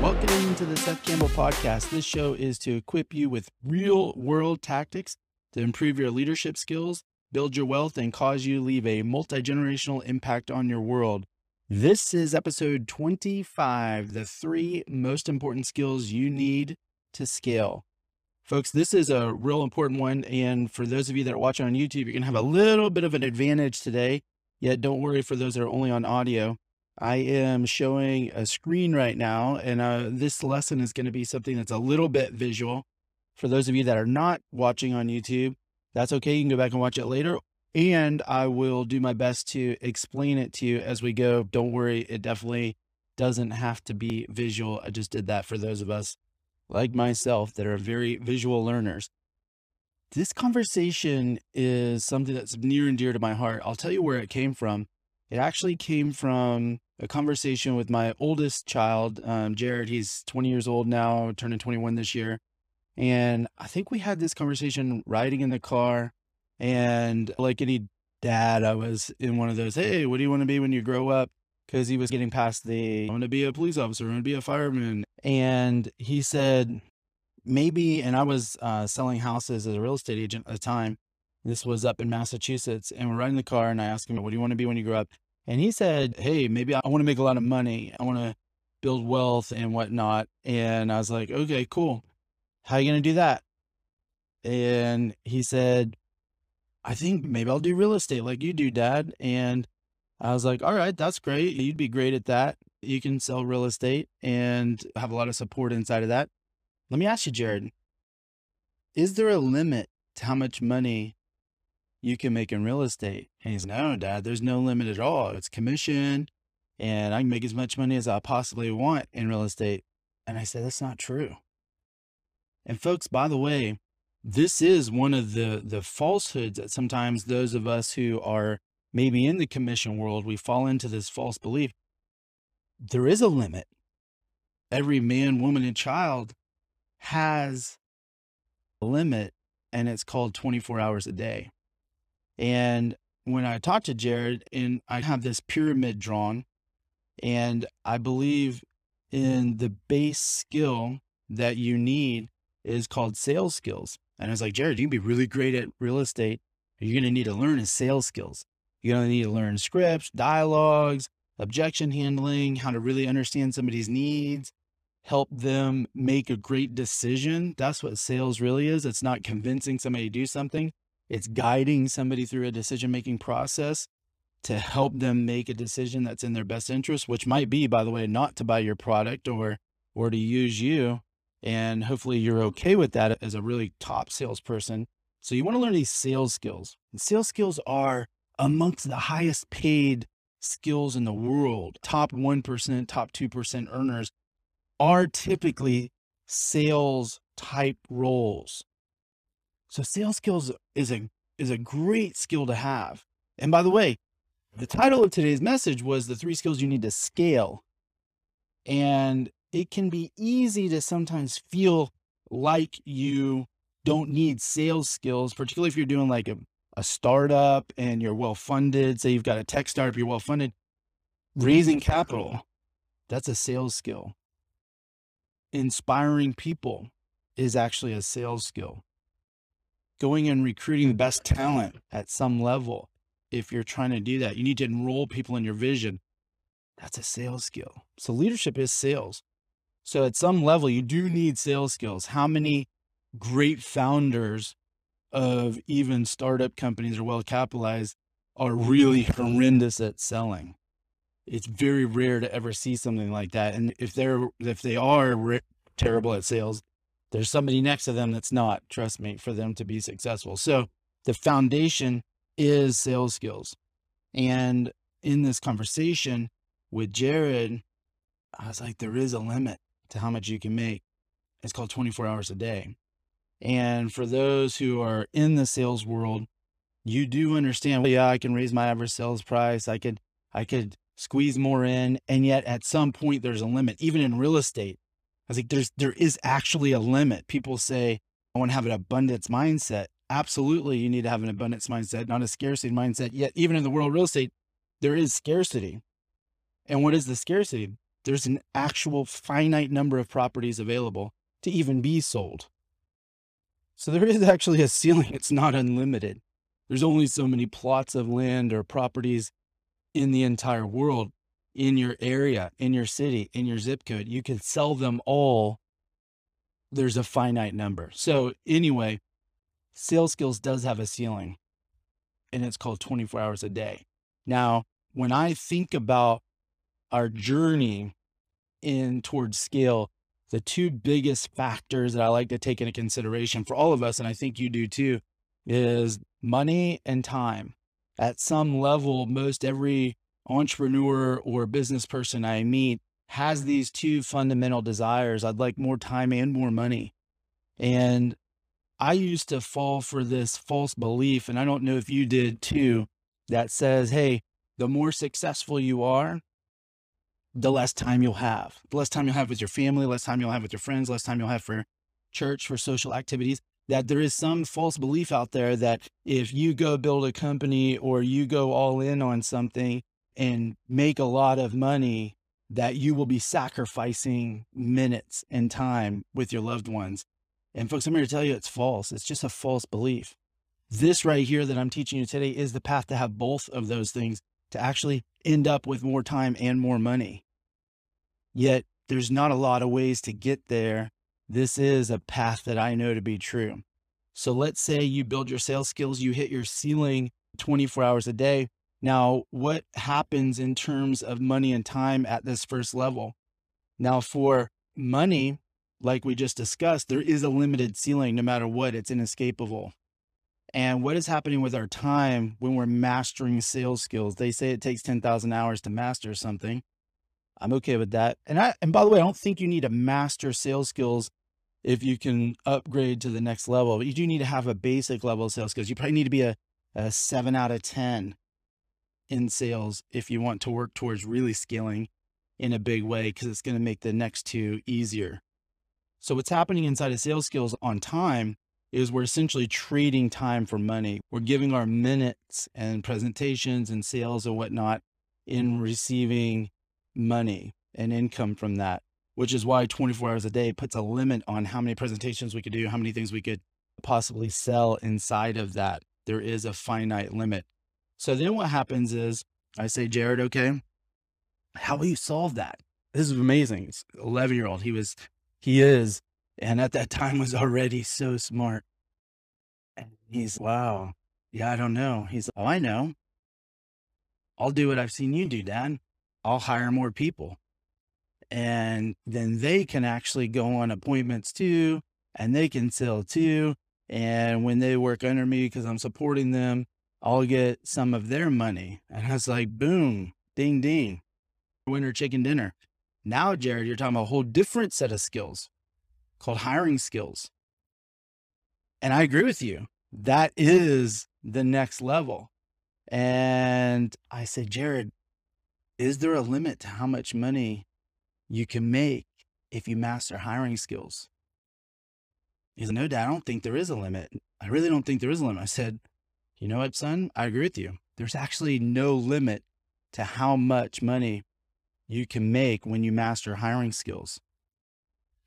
Welcome to the Seth Campbell Podcast. This show is to equip you with real world tactics to improve your leadership skills, build your wealth, and cause you to leave a multi generational impact on your world. This is episode 25 the three most important skills you need to scale. Folks, this is a real important one. And for those of you that are watching on YouTube, you're going to have a little bit of an advantage today. Yet don't worry for those that are only on audio. I am showing a screen right now, and uh, this lesson is going to be something that's a little bit visual. For those of you that are not watching on YouTube, that's okay. You can go back and watch it later. And I will do my best to explain it to you as we go. Don't worry, it definitely doesn't have to be visual. I just did that for those of us like myself that are very visual learners. This conversation is something that's near and dear to my heart. I'll tell you where it came from. It actually came from a conversation with my oldest child, um, Jared. He's 20 years old now, turning 21 this year. And I think we had this conversation riding in the car. And like any dad, I was in one of those, hey, what do you want to be when you grow up? Because he was getting past the, I want to be a police officer, I want to be a fireman. And he said, maybe, and I was uh, selling houses as a real estate agent at the time. This was up in Massachusetts. And we're riding the car, and I asked him, what do you want to be when you grow up? And he said, Hey, maybe I want to make a lot of money. I want to build wealth and whatnot. And I was like, Okay, cool. How are you going to do that? And he said, I think maybe I'll do real estate like you do, dad. And I was like, All right, that's great. You'd be great at that. You can sell real estate and have a lot of support inside of that. Let me ask you, Jared, is there a limit to how much money you can make in real estate. And he's, no, dad, there's no limit at all. It's commission and I can make as much money as I possibly want in real estate. And I said, that's not true. And folks, by the way, this is one of the, the falsehoods that sometimes those of us who are maybe in the commission world, we fall into this false belief. There is a limit. Every man, woman, and child has a limit, and it's called 24 hours a day. And when I talked to Jared, and I have this pyramid drawn, and I believe in the base skill that you need is called sales skills. And I was like, Jared, you can be really great at real estate. You're going to need to learn is sales skills. You're going to need to learn scripts, dialogues, objection handling, how to really understand somebody's needs, help them make a great decision. That's what sales really is. It's not convincing somebody to do something. It's guiding somebody through a decision making process to help them make a decision that's in their best interest, which might be, by the way, not to buy your product or or to use you. And hopefully you're okay with that as a really top salesperson. So you want to learn these sales skills. And sales skills are amongst the highest paid skills in the world. Top 1%, top 2% earners are typically sales type roles. So sales skills is a is a great skill to have. And by the mm-hmm. way, the title of today's message was the three skills you need to scale. And it can be easy to sometimes feel like you don't need sales skills, particularly if you're doing like a, a startup and you're well funded. Say you've got a tech startup, you're well funded. Raising capital, that's a sales skill. Inspiring people is actually a sales skill going and recruiting the best talent at some level. If you're trying to do that, you need to enroll people in your vision. That's a sales skill. So leadership is sales. So at some level, you do need sales skills. How many great founders of even startup companies or well capitalized are really horrendous at selling? It's very rare to ever see something like that. And if they're if they are terrible at sales, there's somebody next to them that's not, trust me, for them to be successful. So the foundation is sales skills. And in this conversation with Jared, I was like, there is a limit to how much you can make. It's called 24 hours a day. And for those who are in the sales world, you do understand, well, yeah, I can raise my average sales price. I could, I could squeeze more in. And yet at some point there's a limit, even in real estate I was like, there's there is actually a limit. People say, I want to have an abundance mindset. Absolutely, you need to have an abundance mindset, not a scarcity mindset. Yet, even in the world of real estate, there is scarcity. And what is the scarcity? there's an actual finite number of properties available to even be sold. So there is actually a ceiling. It's not unlimited. There's only so many plots of land or properties in the entire world, in your area, in your city, in your zip code. You can sell them all. There's a finite number. So, anyway, sales skills does have a ceiling and it's called 24 hours a day. Now, when I think about our journey in towards scale, the two biggest factors that I like to take into consideration for all of us, and I think you do too, is money and time. At some level, most every entrepreneur or business person I meet has these two fundamental desires. I'd like more time and more money. And I used to fall for this false belief, and I don't know if you did too, that says, hey, the more successful you are, the less time you'll have. The less time you'll have with your family, less time you'll have with your friends, less time you'll have for church, for social activities. That there is some false belief out there that if you go build a company or you go all in on something and make a lot of money, that you will be sacrificing minutes and time with your loved ones. And folks, I'm here to tell you it's false. It's just a false belief. This right here that I'm teaching you today is the path to have both of those things to actually end up with more time and more money. Yet there's not a lot of ways to get there. This is a path that I know to be true. So let's say you build your sales skills, you hit your ceiling 24 hours a day. Now, what happens in terms of money and time at this first level? Now, for money, like we just discussed, there is a limited ceiling no matter what, it's inescapable. And what is happening with our time when we're mastering sales skills? They say it takes 10,000 hours to master something. I'm okay with that. And I and by the way, I don't think you need to master sales skills if you can upgrade to the next level. But you do need to have a basic level of sales skills. You probably need to be a, a seven out of 10 in sales if you want to work towards really scaling in a big way because it's going to make the next two easier. So what's happening inside of sales skills on time is we're essentially trading time for money. We're giving our minutes and presentations and sales and whatnot in receiving money and income from that, which is why 24 hours a day puts a limit on how many presentations we could do, how many things we could possibly sell inside of that. There is a finite limit. So then what happens is I say, Jared, okay, how will you solve that? This is amazing. It's 11 year old. He was he is. And at that time was already so smart. And he's, wow. Yeah, I don't know. He's, oh, I know. I'll do what I've seen you do, Dad. I'll hire more people. And then they can actually go on appointments too, and they can sell too. And when they work under me because I'm supporting them, I'll get some of their money. And I was like, boom, ding, ding, winner chicken dinner. Now, Jared, you're talking about a whole different set of skills called hiring skills. And I agree with you. That is the next level. And I said, Jared, is there a limit to how much money you can make if you master hiring skills? He said, No, Dad, I don't think there is a limit. I really don't think there is a limit. I said, You know what, son? I agree with you. There's actually no limit to how much money you can make when you master hiring skills.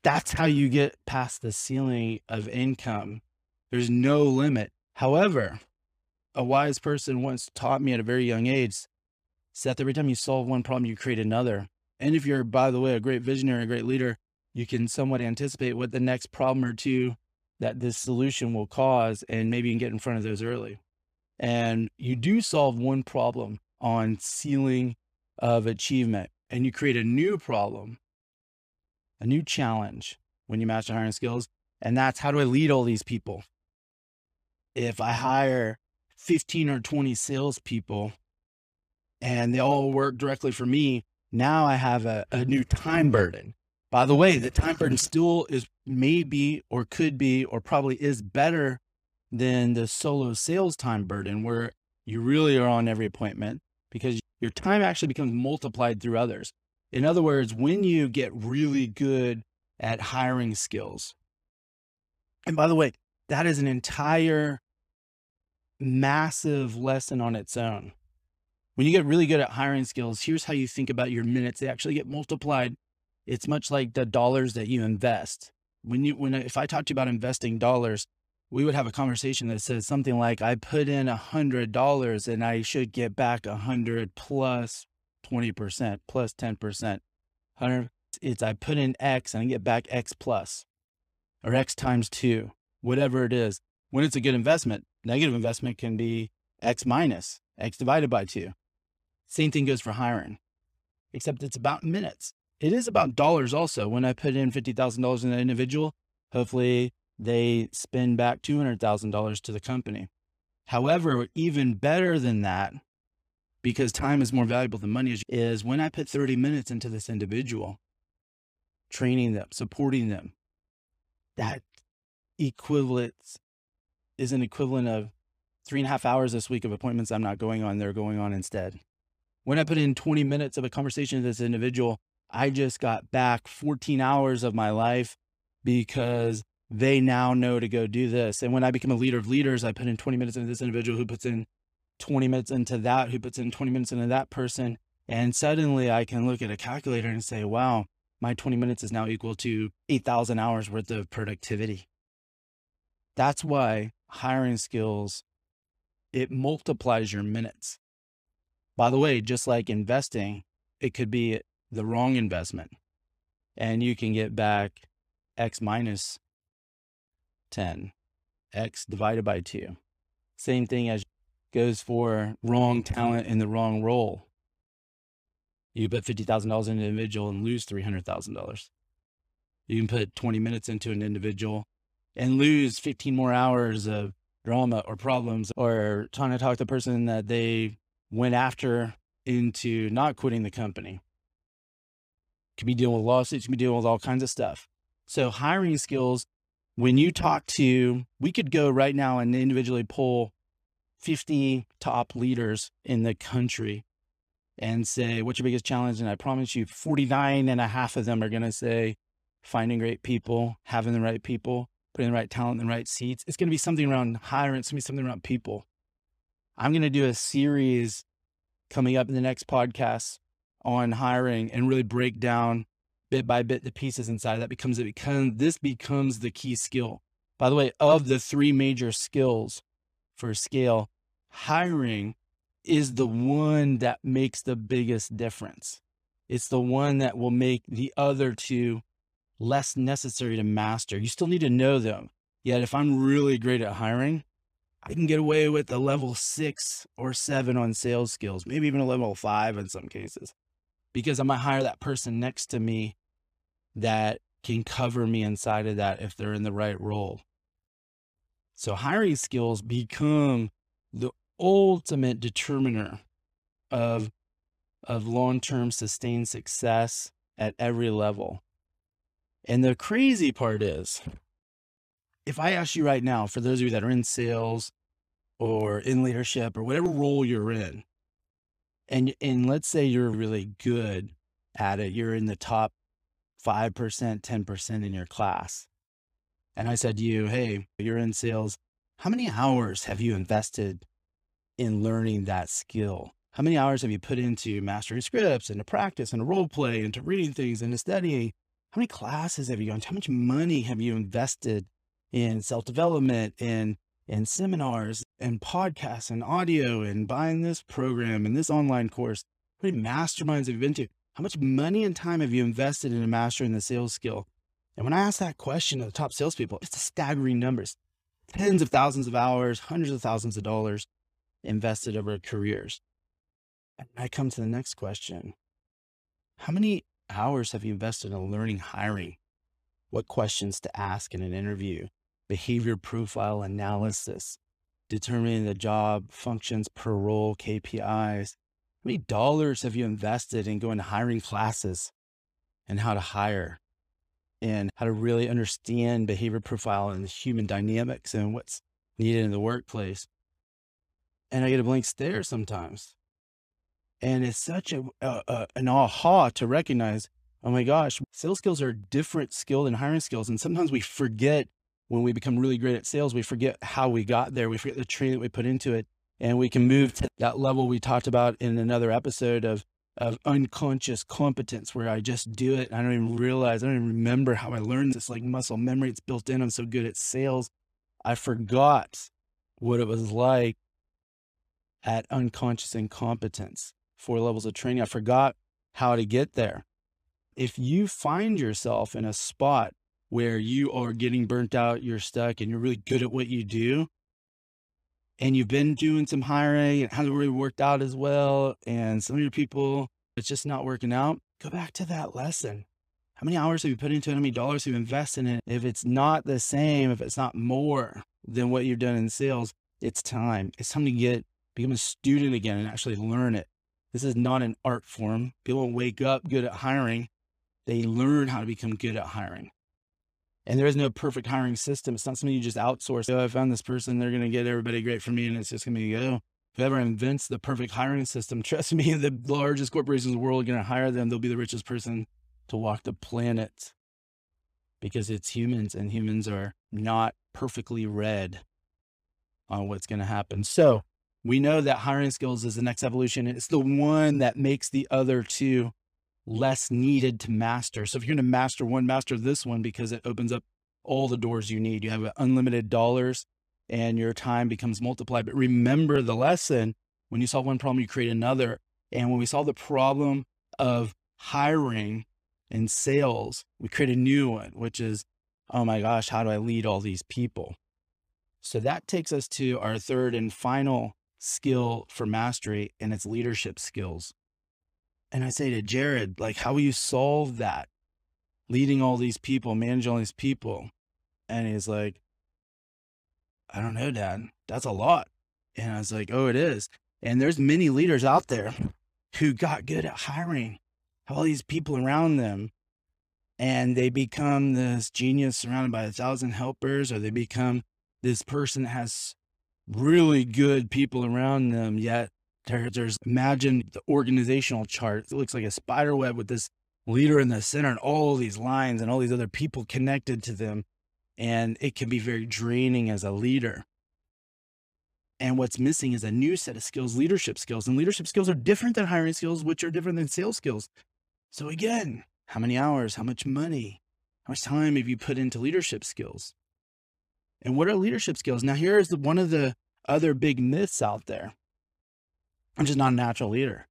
That's how you get past the ceiling of income. There's no limit. However, a wise person once taught me at a very young age that every time you solve one problem, you create another. And if you're, by the way, a great visionary, a great leader, you can somewhat anticipate what the next problem or two that this solution will cause, and maybe you can get in front of those early. And you do solve one problem on ceiling of achievement and you create a new problem, a new challenge when you master hiring skills. And that's how do I lead all these people? If I hire 15 or 20 salespeople and they all work directly for me, now I have a, a new time burden. By the way, the time burden still is maybe or could be or probably is better than the solo sales time burden where you really are on every appointment because your time actually becomes multiplied through others. In other words, when you get really good at hiring skills, and by the way, that is an entire massive lesson on its own. When you get really good at hiring skills, here's how you think about your minutes. They actually get multiplied. It's much like the dollars that you invest. When you, when, if I talk to you about investing dollars, we would have a conversation that says something like, I put in a hundred dollars and I should get back a hundred plus 20%, plus 10%. 100, it's I put in X and I get back X plus or X times two, whatever it is. When it's a good investment, negative investment can be X minus, X divided by two. Same thing goes for hiring, except it's about minutes. It is about dollars also. When I put in $50,000 in an individual, hopefully they spend back $200,000 to the company. However, even better than that, because time is more valuable than money, is when I put 30 minutes into this individual, training them, supporting them, that equivalent is an equivalent of three and a half hours this week of appointments I'm not going on, they're going on instead. When I put in 20 minutes of a conversation with this individual, I just got back 14 hours of my life because they now know to go do this. And when I become a leader of leaders, I put in 20 minutes into this individual who puts in 20 minutes into that, who puts in 20 minutes into that person. And suddenly I can look at a calculator and say, wow, my 20 minutes is now equal to 8,000 hours worth of productivity. That's why hiring skills, it multiplies your minutes. By the way, just like investing, it could be the wrong investment and you can get back X minus 10, X divided by 2. Same thing as goes for wrong talent in the wrong role. You put $50,000 in an individual and lose $300,000. You can put 20 minutes into an individual and lose 15 more hours of drama or problems or trying to talk the person that they went after into not quitting the company. Could be dealing with lawsuits, could be dealing with all kinds of stuff. So hiring skills when you talk to, we could go right now and individually pull 50 top leaders in the country and say, what's your biggest challenge? And I promise you 49 and a half of them are going to say, finding great people, having the right people, putting the right talent in the right seats. It's going to be something around hiring. It's going to be something around people. I'm going to do a series coming up in the next podcast on hiring and really break down bit by bit the pieces inside that becomes it becomes this becomes the key skill. By the way of the three major skills for scale hiring is the one that makes the biggest difference. It's the one that will make the other two less necessary to master. You still need to know them. Yet if i'm really great at hiring i can get away with a level six or seven on sales skills maybe even a level five in some cases because I might hire that person next to me that can cover me inside of that if they're in the right role. So hiring skills become the ultimate determiner of, of long-term sustained success at every level. And the crazy part is, if I ask you right now, for those of you that are in sales or in leadership or whatever role you're in, and, and let's say you're really good at it, you're in the top 5%, 10% in your class. And I said to you, hey, you're in sales. How many hours have you invested in learning that skill? How many hours have you put into mastering scripts and to practice and to role play and to reading things and to studying? How many classes have you gone to? How much money have you invested in self development and in seminars and podcasts and audio and buying this program and this online course? How many masterminds have you been to? How much money and time have you invested in mastering the sales skill? And when I ask that question to the top salespeople, it's a staggering numbers. Tens of thousands of hours, hundreds of thousands of dollars invested over careers. And I come to the next question. How many hours have you invested in learning hiring? What questions to ask in an interview? Behavior profile analysis, determining the job functions per role, KPIs, many dollars have you invested in going to hiring classes and how to hire and how to really understand behavior profile and human dynamics and what's needed in the workplace? And I get a blank stare sometimes. And it's such a, a, a an aha to recognize, oh my gosh, sales skills are different skill than hiring skills. And sometimes we forget when we become really great at sales, we forget how we got there. We forget the training that we put into it And we can move to that level we talked about in another episode of of unconscious competence where I just do it. I don't even realize, I don't even remember how I learned this like muscle memory. It's built in. I'm so good at sales. I forgot what it was like at unconscious incompetence, four levels of training. I forgot how to get there. If you find yourself in a spot where you are getting burnt out, you're stuck, and you're really good at what you do, and you've been doing some hiring and hasn't really worked out as well, and some of your people, it's just not working out, go back to that lesson. How many hours have you put into it? How many dollars have you invested in it? If it's not the same, if it's not more than what you've done in sales, it's time. It's time to get become a student again and actually learn it. This is not an art form. People wake up good at hiring. They learn how to become good at hiring. And there is no perfect hiring system. It's not something you just outsource. Oh, I found this person. They're going to get everybody great for me. And it's just going to be go. Whoever invents the perfect hiring system, trust me, the largest corporations in the world are going to hire them. They'll be the richest person to walk the planet because it's humans and humans are not perfectly read on what's going to happen. So we know that hiring skills is the next evolution. It's the one that makes the other two less needed to master. So if you're going to master one, master this one because it opens up all the doors you need. You have unlimited dollars and your time becomes multiplied. But remember the lesson when you solve one problem, you create another. And when we solve the problem of hiring and sales, we create a new one, which is, oh my gosh, how do I lead all these people? So that takes us to our third and final skill for mastery, and it's leadership skills. And I say to Jared, like, how will you solve that? Leading all these people, managing all these people. And he's like, I don't know, Dad. That's a lot. And I was like, oh, it is. And there's many leaders out there who got good at hiring all these people around them. And they become this genius surrounded by a thousand helpers, or they become this person that has really good people around them, yet there, there's imagine the organizational chart. It looks like a spider web with this leader in the center and all these lines and all these other people connected to them. And it can be very draining as a leader. And what's missing is a new set of skills, leadership skills. And leadership skills are different than hiring skills, which are different than sales skills. So again, how many hours, how much money, how much time have you put into leadership skills? And what are leadership skills? Now, here's the, one of the other big myths out there I'm just not a natural leader.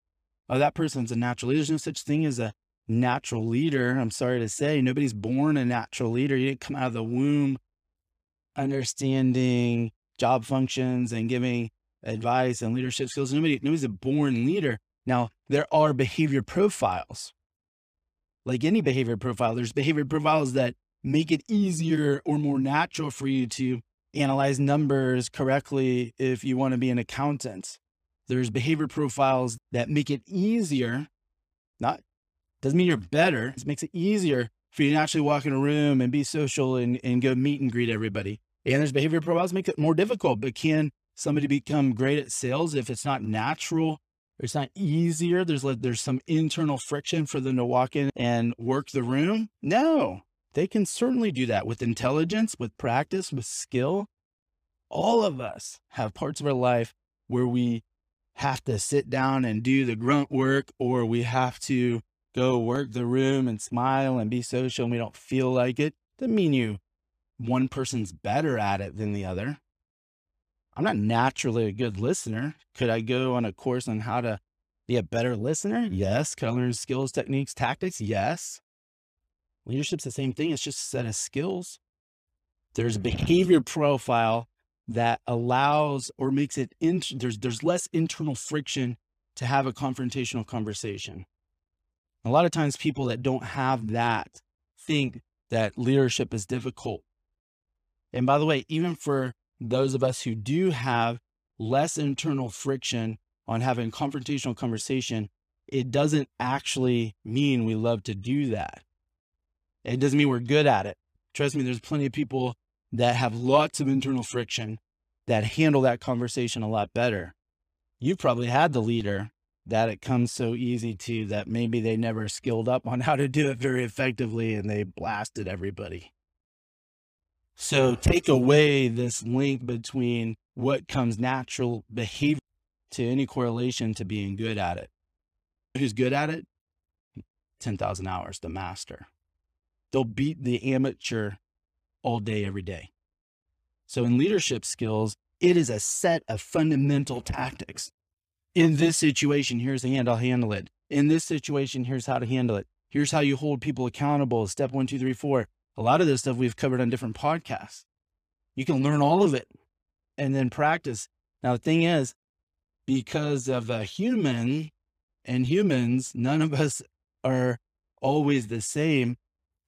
Oh, that person's a natural leader. There's no such thing as a natural leader. I'm sorry to say, nobody's born a natural leader. You didn't come out of the womb understanding job functions and giving advice and leadership skills. Nobody, nobody's a born leader. Now, there are behavior profiles. Like any behavior profile, there's behavior profiles that make it easier or more natural for you to analyze numbers correctly if you want to be an accountant. There's behavior profiles that make it easier, not doesn't mean you're better, it makes it easier for you to actually walk in a room and be social and, and go meet and greet everybody. And there's behavior profiles make it more difficult, but can somebody become great at sales if it's not natural it's not easier. There's like, there's some internal friction for them to walk in and work the room. No, they can certainly do that with intelligence, with practice, with skill. All of us have parts of our life where we have to sit down and do the grunt work, or we have to go work the room and smile and be social and we don't feel like it. Doesn't mean you one person's better at it than the other. I'm not naturally a good listener. Could I go on a course on how to be a better listener? Yes. Could I learn skills, techniques, tactics? Yes. Leadership's the same thing. It's just a set of skills. There's a behavior profile that allows or makes it in, there's there's less internal friction to have a confrontational conversation. A lot of times people that don't have that think that leadership is difficult. And by the way, even for those of us who do have less internal friction on having confrontational conversation, it doesn't actually mean we love to do that. It doesn't mean we're good at it. Trust me, there's plenty of people that have lots of internal friction that handle that conversation a lot better. You've probably had the leader that it comes so easy to that maybe they never skilled up on how to do it very effectively and they blasted everybody. So take away this link between what comes natural behavior to any correlation to being good at it. Who's good at it? 10,000 hours, the master. They'll beat the amateur all day, every day. So in leadership skills, it is a set of fundamental tactics. In this situation, here's the hand, I'll handle it. In this situation, here's how to handle it. Here's how you hold people accountable. Step one, two, three, four. A lot of this stuff we've covered on different podcasts. You can learn all of it and then practice. Now, the thing is, because of a human and humans, none of us are always the same.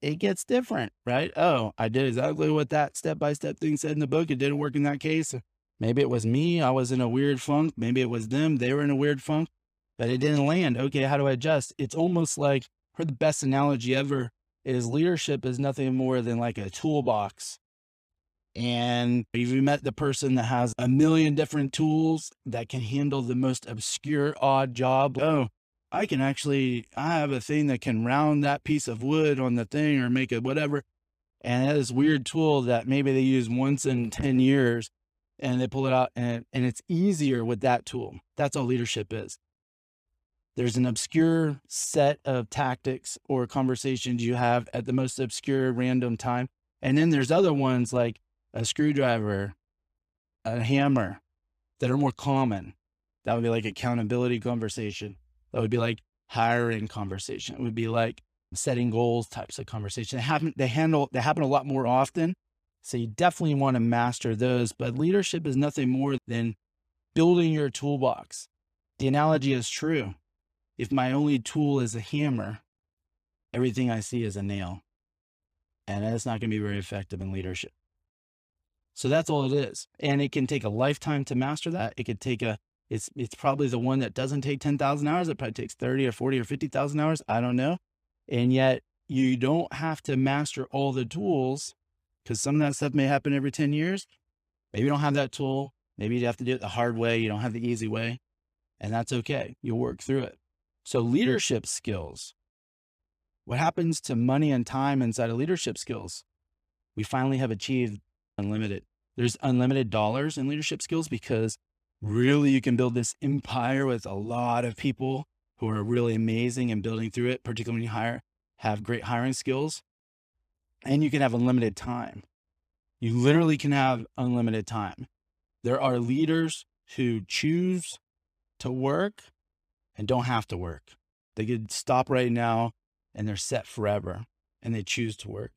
It gets different, right? Oh, I did exactly what that step by step thing said in the book. It didn't work in that case. Maybe it was me. I was in a weird funk. Maybe it was them. They were in a weird funk, but it didn't land. Okay, how do I adjust? It's almost like, for the best analogy ever, is leadership is nothing more than like a toolbox and if you met the person that has a million different tools that can handle the most obscure, odd job, oh, I can actually, I have a thing that can round that piece of wood on the thing or make it whatever. And that is weird tool that maybe they use once in 10 years and they pull it out and, and it's easier with that tool. That's all leadership is. There's an obscure set of tactics or conversations you have at the most obscure random time. And then there's other ones like a screwdriver, a hammer that are more common. That would be like accountability conversation. That would be like hiring conversation. It would be like setting goals types of conversation. They happen they handle they happen a lot more often. So you definitely want to master those. But leadership is nothing more than building your toolbox. The analogy is true. If my only tool is a hammer, everything I see is a nail. And that's not going to be very effective in leadership. So that's all it is. And it can take a lifetime to master that. It could take a, it's, it's probably the one that doesn't take 10,000 hours. It probably takes 30 or 40 or 50,000 hours. I don't know. And yet you don't have to master all the tools because some of that stuff may happen every 10 years. Maybe you don't have that tool. Maybe you have to do it the hard way. You don't have the easy way. And that's okay. You'll work through it. So leadership skills. What happens to money and time inside of leadership skills? We finally have achieved unlimited. There's unlimited dollars in leadership skills because really you can build this empire with a lot of people who are really amazing and building through it, particularly when you hire, have great hiring skills. And you can have unlimited time. You literally can have unlimited time. There are leaders who choose to work and don't have to work. They could stop right now and they're set forever and they choose to work.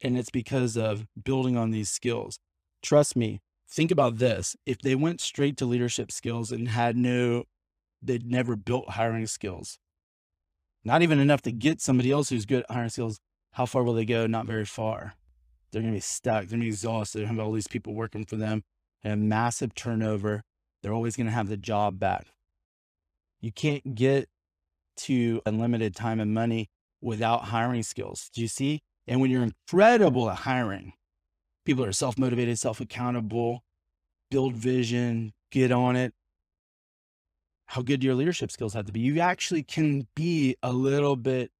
And it's because of building on these skills. Trust me, think about this. If they went straight to leadership skills and had no, they'd never built hiring skills, not even enough to get somebody else who's good at hiring skills, how far will they go? Not very far. They're going to be stuck. They're going to be exhausted. They have all these people working for them and massive turnover. They're always going to have the job back. You can't get to unlimited time and money without hiring skills. Do you see? And when you're incredible at hiring, people are self motivated, self accountable, build vision, get on it. How good your leadership skills have to be. You actually can be a little bit,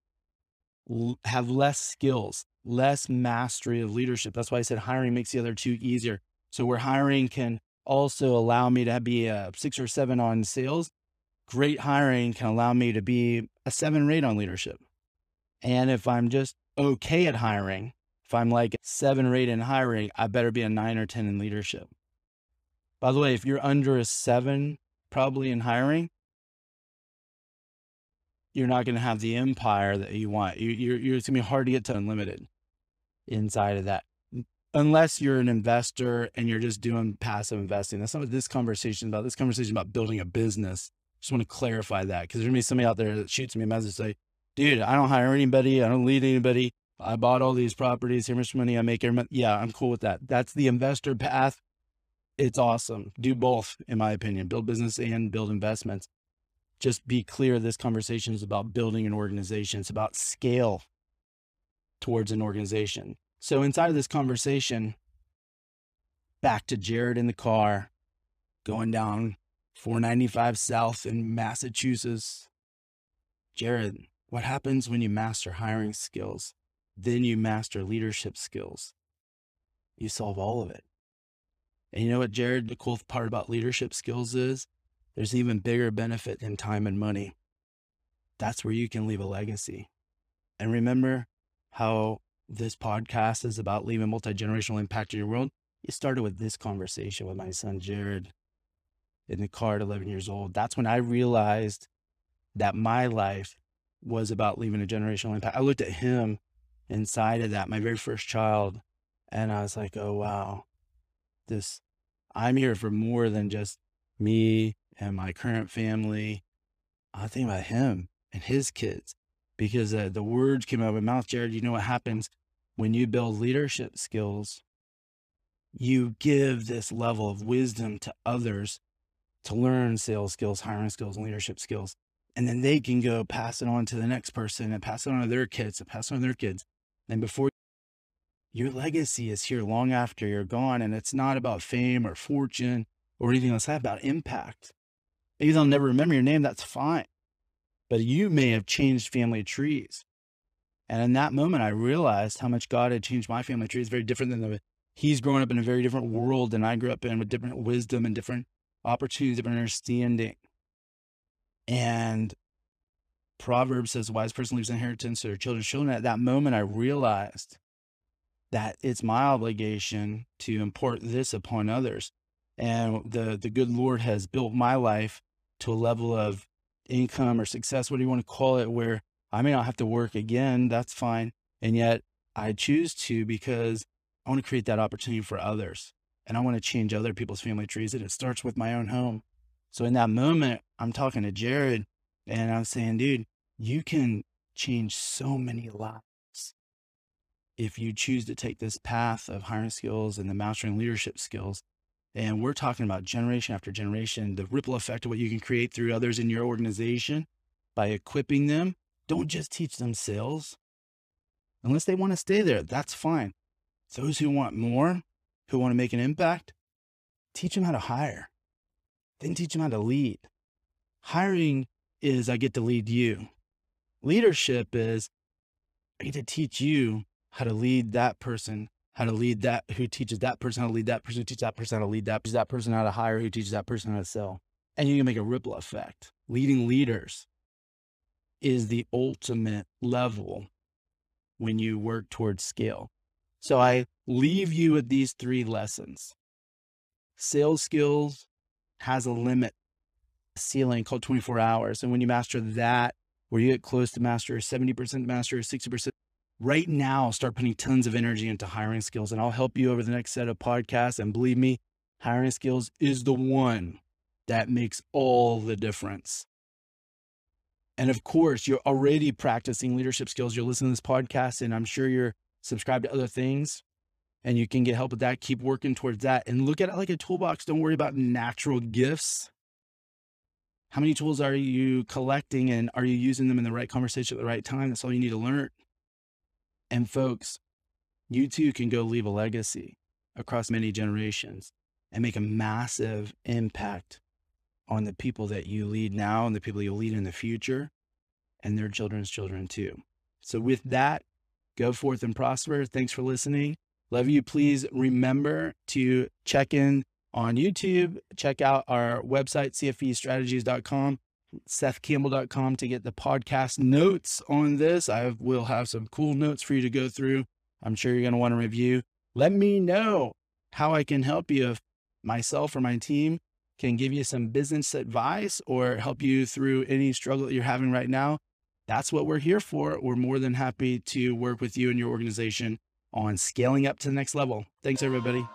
have less skills, less mastery of leadership. That's why I said hiring makes the other two easier. So where hiring can also allow me to be a six or seven on sales, great hiring can allow me to be a seven rate on leadership. And if I'm just okay at hiring, if I'm like seven or eight in hiring, I better be a nine or 10 in leadership. By the way, if you're under a seven, probably in hiring, you're not going to have the empire that you want. You, you're, you're, it's going to be hard to get to unlimited inside of that, unless you're an investor and you're just doing passive investing. That's not what this conversation about. This conversation about building a business. Just want to clarify that because there's going to be somebody out there that shoots me a message say, dude, I don't hire anybody. I don't lead anybody. I bought all these properties. Here much money I make every month. Yeah, I'm cool with that. That's the investor path. It's awesome. Do both, in my opinion, build business and build investments. Just be clear. This conversation is about building an organization. It's about scale towards an organization. So inside of this conversation, back to Jared in the car, going down 495 South in Massachusetts. Jared, what happens when you master hiring skills? Then you master leadership skills. you solve all of it. And you know what, Jared, the cool part about leadership skills is there's even bigger benefit than time and money. That's where you can leave a legacy. And remember how this podcast is about leaving multi generational impact in your world? It started with this conversation with my son, Jared, in the car at 11 years old. That's when I realized that my life was about leaving a generational impact. I looked at him inside of that, my very first child, and I was like, oh, wow, this, I'm here for more than just me and my current family. I think about him and his kids because uh, the words came out of my mouth. Jared, you know what happens when you build leadership skills? You give this level of wisdom to others to learn sales skills, hiring skills, and leadership skills. And then they can go pass it on to the next person and pass it on to their kids and pass it on to their kids. And before your legacy is here long after you're gone. And it's not about fame or fortune or anything else, it's about impact. Maybe they'll never remember your name. That's fine. But you may have changed family trees. And in that moment, I realized how much God had changed my family tree. It's very different than the, he's grown up in a very different world than I grew up in with different wisdom and different opportunities, different understanding. And Proverbs says, wise person leaves inheritance to their children's children. At that moment, I realized that it's my obligation to import this upon others. And the, the good Lord has built my life to a level of income or success, what do you want to call it, where I may not have to work again. That's fine. And yet I choose to because I want to create that opportunity for others and I want to change other people's family trees. And it starts with my own home. So in that moment, I'm talking to Jared and I'm saying, dude, you can change so many lives if you choose to take this path of hiring skills and the mastering leadership skills. And we're talking about generation after generation, the ripple effect of what you can create through others in your organization by equipping them. Don't just teach them sales. Unless they want to stay there, that's fine. Those who want more, who want to make an impact, teach them how to hire. Then teach them how to lead. Hiring is I get to lead you. Leadership is I get to teach you how to lead that person, how to lead that, who teaches that person how to lead that person, who teaches that person how to lead that, teaches that person how to hire, who teaches that person how to sell. And you can make a ripple effect. Leading leaders is the ultimate level when you work towards scale. So I leave you with these three lessons. Sales skills has a limit, ceiling called 24 hours. And when you master that, where you get close to master, 70% master, 60%, right now start putting tons of energy into hiring skills and I'll help you over the next set of podcasts. And believe me, hiring skills is the one that makes all the difference. And of course, you're already practicing leadership skills. You're listening to this podcast, and I'm sure you're subscribed to other things and you can get help with that. Keep working towards that and look at it like a toolbox. Don't worry about natural gifts. How many tools are you collecting and are you using them in the right conversation at the right time? That's all you need to learn. And folks, you too can go leave a legacy across many generations and make a massive impact on the people that you lead now and the people you'll lead in the future and their children's children too. So, with that, go forth and prosper. Thanks for listening. Love you. Please remember to check in on YouTube, check out our website, cfestrategies.com sethcampbell.com to get the podcast notes on this. I will have some cool notes for you to go through. I'm sure you're going to want to review. Let me know how I can help you if myself or my team can give you some business advice or help you through any struggle that you're having right now. That's what we're here for. We're more than happy to work with you and your organization on scaling up to the next level. Thanks, everybody.